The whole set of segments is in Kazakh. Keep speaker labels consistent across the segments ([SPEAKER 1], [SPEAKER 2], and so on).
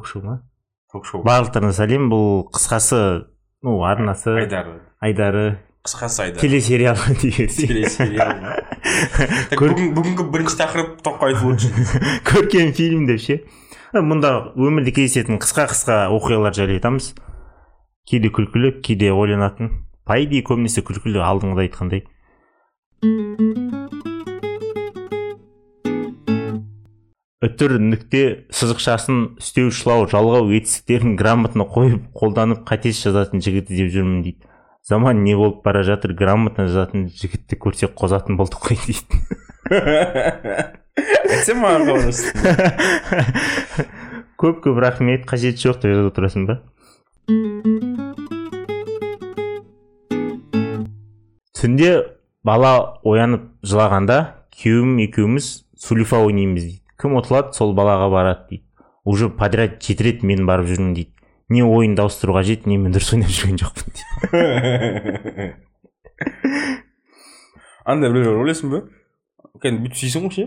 [SPEAKER 1] ток шоу ма
[SPEAKER 2] ток шоу
[SPEAKER 1] барлықтарына сәлем. Бұл қысқасы ну арнасы.
[SPEAKER 2] Айдары.
[SPEAKER 1] Айдары.
[SPEAKER 2] Қысқасы айдар
[SPEAKER 1] телесериал
[SPEAKER 2] телесериал. Бүгінгі бірінші тақырып тоққа айтып өтші
[SPEAKER 1] көркем фильм деп ше? Мұнда өмірде кездесетін қысқа қысқа оқиғалар жайлы айтамыз. Кейде күлкілі кейде ойланатын. По идее көбінесе күлкілі алдыңғыда айтқандай. Үтір нүкте сызықшасын үстеушілау жалғау етістіктерін грамотно қойып қолданып қатесіз жазатын жігіт іздеп жүрмін дейді. Заман не болып бара жатыр грамотно жазатын жігітті көрсек қозатын болдық қой дейді.
[SPEAKER 2] Маған
[SPEAKER 1] көп көп рахмет қажеті жоқ деп жазып отырасың ба? Түнде бала оянып жылағанда күйеуім екеуміз сулифа ойнаймыз дейді. Кім ұтылады сол балаға барады дейді. Уже подряд жеті рет мен барып жүрмін дейді. Не ойынды ауыстыру қажет не мен дұрыс ойнап жүрген жоқпын дейді.
[SPEAKER 2] Андай біреулер ойлайсың ба? Кәдімгі бүйтіп істейсің ғой ше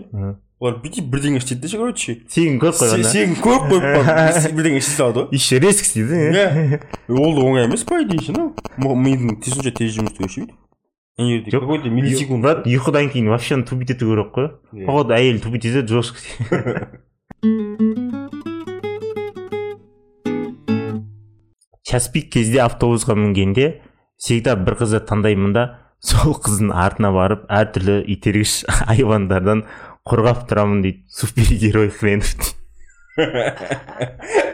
[SPEAKER 2] олар бүйтіп бірдеңе істейді де ше короче?
[SPEAKER 1] Сен көріп
[SPEAKER 2] Се-
[SPEAKER 1] қойғанда
[SPEAKER 2] сен көріп қойып барып бірдеңе істей салады ғой.
[SPEAKER 1] Еще резко істейді иә.
[SPEAKER 2] Ол да оңай емес по идее ше ну? М- мидың тезінше тез жұмыс істеу ше ана жерде какой то миллисекунд
[SPEAKER 1] брат ұйқыдан кейін вообще тупить ету керек қой походу әйел тупить етеді жестко час пик кезде автобусқа мінгенде всегда бір қызды таңдаймын да сол қыздың артына барып әртүрлі itергіш айвандардан қорғап тұрамын дейді супергерой хренов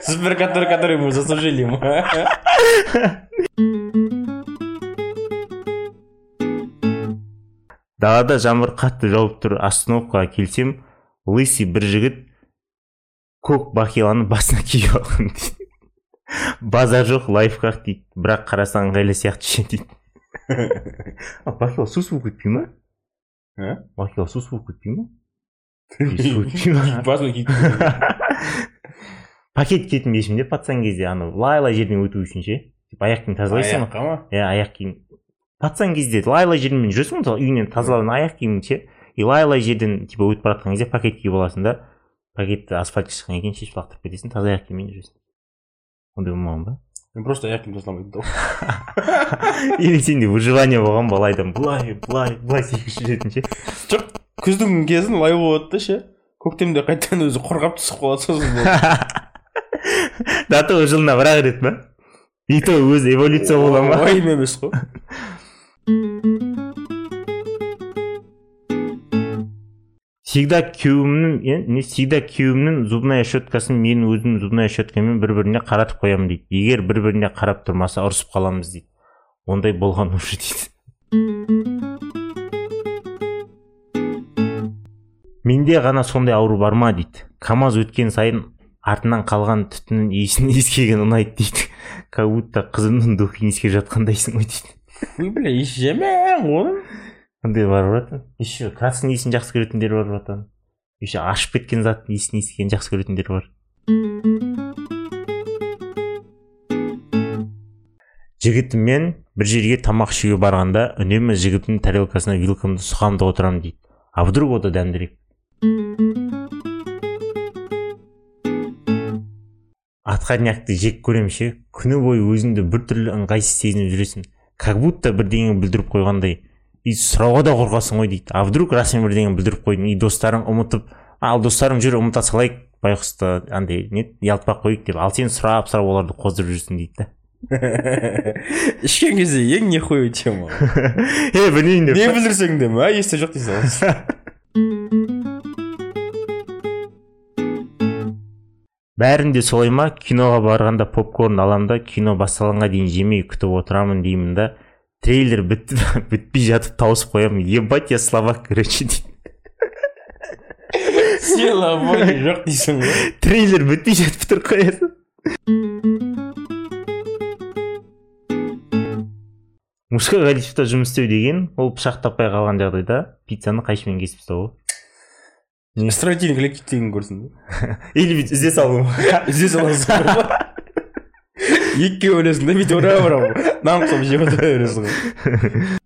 [SPEAKER 2] супер который который мы заслужили
[SPEAKER 1] далада жаңбыр қатты жауып тұр остановкаға келсем лысый бір жігіт көк бақиланы басына киіп алған дейді. Базар жоқ лайфхак дейді. Бірақ қарасаң ыңғайлы сияқты ше дейді. А бақила сус болып кетпей ма?
[SPEAKER 2] А?
[SPEAKER 1] бақила сус болып кетпей ма?
[SPEAKER 2] Басына киіп
[SPEAKER 1] пакет киетін есімде пацан кезде ана лай лай жерден өту үшін ше. Аяқ киім тазалайсың ғой. Иә аяқ киім. Пацан кезде лай лай жермен жүресің ғой мысалы үйінен тазалаған аяқ киімің ше и лай лай жерден типа өтіп бара жатқан кезде пакет киіп аласың да пакетті асфальтқа шыққаннан кейін шешіп лақтырып кетесің таза аяқ киіммен жүресің. Ондай болмаған ба?
[SPEAKER 2] Мен просто аяқ киім жасламайды да.
[SPEAKER 1] Или сенде выживание болған ба лайдан былай былай былай секіріп жүретін ше?
[SPEAKER 2] Жоқ күздің кезін лай болады да ше. Көктемде қайтадан өзі құрғап түсіп қалады сосын
[SPEAKER 1] до того жылына бір ақ рет па? И то өзі эволюция бола ма?
[SPEAKER 2] Уайым емес қой.
[SPEAKER 1] всегда күйеуімнің не всегда күйеуімнің зубная щеткасын мен өзімнің зубная щеткамен бір біріне қаратып қоямын дейді. Егер бір біріне қарап тұрмаса ұрысып қаламыз дейді. Ондай болған уже дейді. Менде ғана сондай ауру бар ма дейді. Камаз өткен сайын артынан қалған түтіннің иісін иіскеген ұнайды дейді. Как будто қызымның духын иіскеп жатқандайсың ғой дейді.
[SPEAKER 2] Ой, бля жеме оным
[SPEAKER 1] андай бар братан еще красный иісін жақсы көретіндер бар братан еще ашып кеткен заттың иісін иіскегенді жақсы көретіндер бар жігітіммен бір жерге тамақ ішуге барғанда үнемі жігіттің тарелкасына вилкамды сұғамын да отырамын дейді. А вдруг ода дәмдірек отходнякты жек көремін ше күні бойы өзіңді біртүрлі ыңғайсыз сезініп жүресің. Как будто бірдеңе бүлдіріп қойғандай и сұрауға да қорқасың ғой дейді. А вдруг расымен бірдеңе бүлдіріп қойдың и достарың ұмытып ал достарың жүр ұмыта салайық байғұсты андай не ұялтпай ақ қояйық деп. Ал сен сұрап сұрап оларды қоздырып жүрсің дейді да.
[SPEAKER 2] Ішкен кезде ең нехуевый тема
[SPEAKER 1] е білмеймін деп.
[SPEAKER 2] Не бүлдірсең де ма есте жоқ дей саласың
[SPEAKER 1] бәрінде солай ма? Киноға барғанда попкорн аламын да кино басталғанға дейін жемей күтіп отырамын деймін да. Трейлер бітті бітпей жатып тауысып қоямын. Ебать я словак короче дейді.
[SPEAKER 2] Жоқ дейсің ғой.
[SPEAKER 1] Трейлер бітпей жатып бітіріп қоясың. Мужской коллективта жұмыс істеу деген ол пышақ таппай қалған жағдайда пиццаны қайшымен кесіп тастау.
[SPEAKER 2] Коллектив деген көрсін
[SPEAKER 1] или бүйтіп іздей салу
[SPEAKER 2] іздей саласың екіге бөлесің да бүйтіп ура ура нан қылып жеп отыра бересің ғой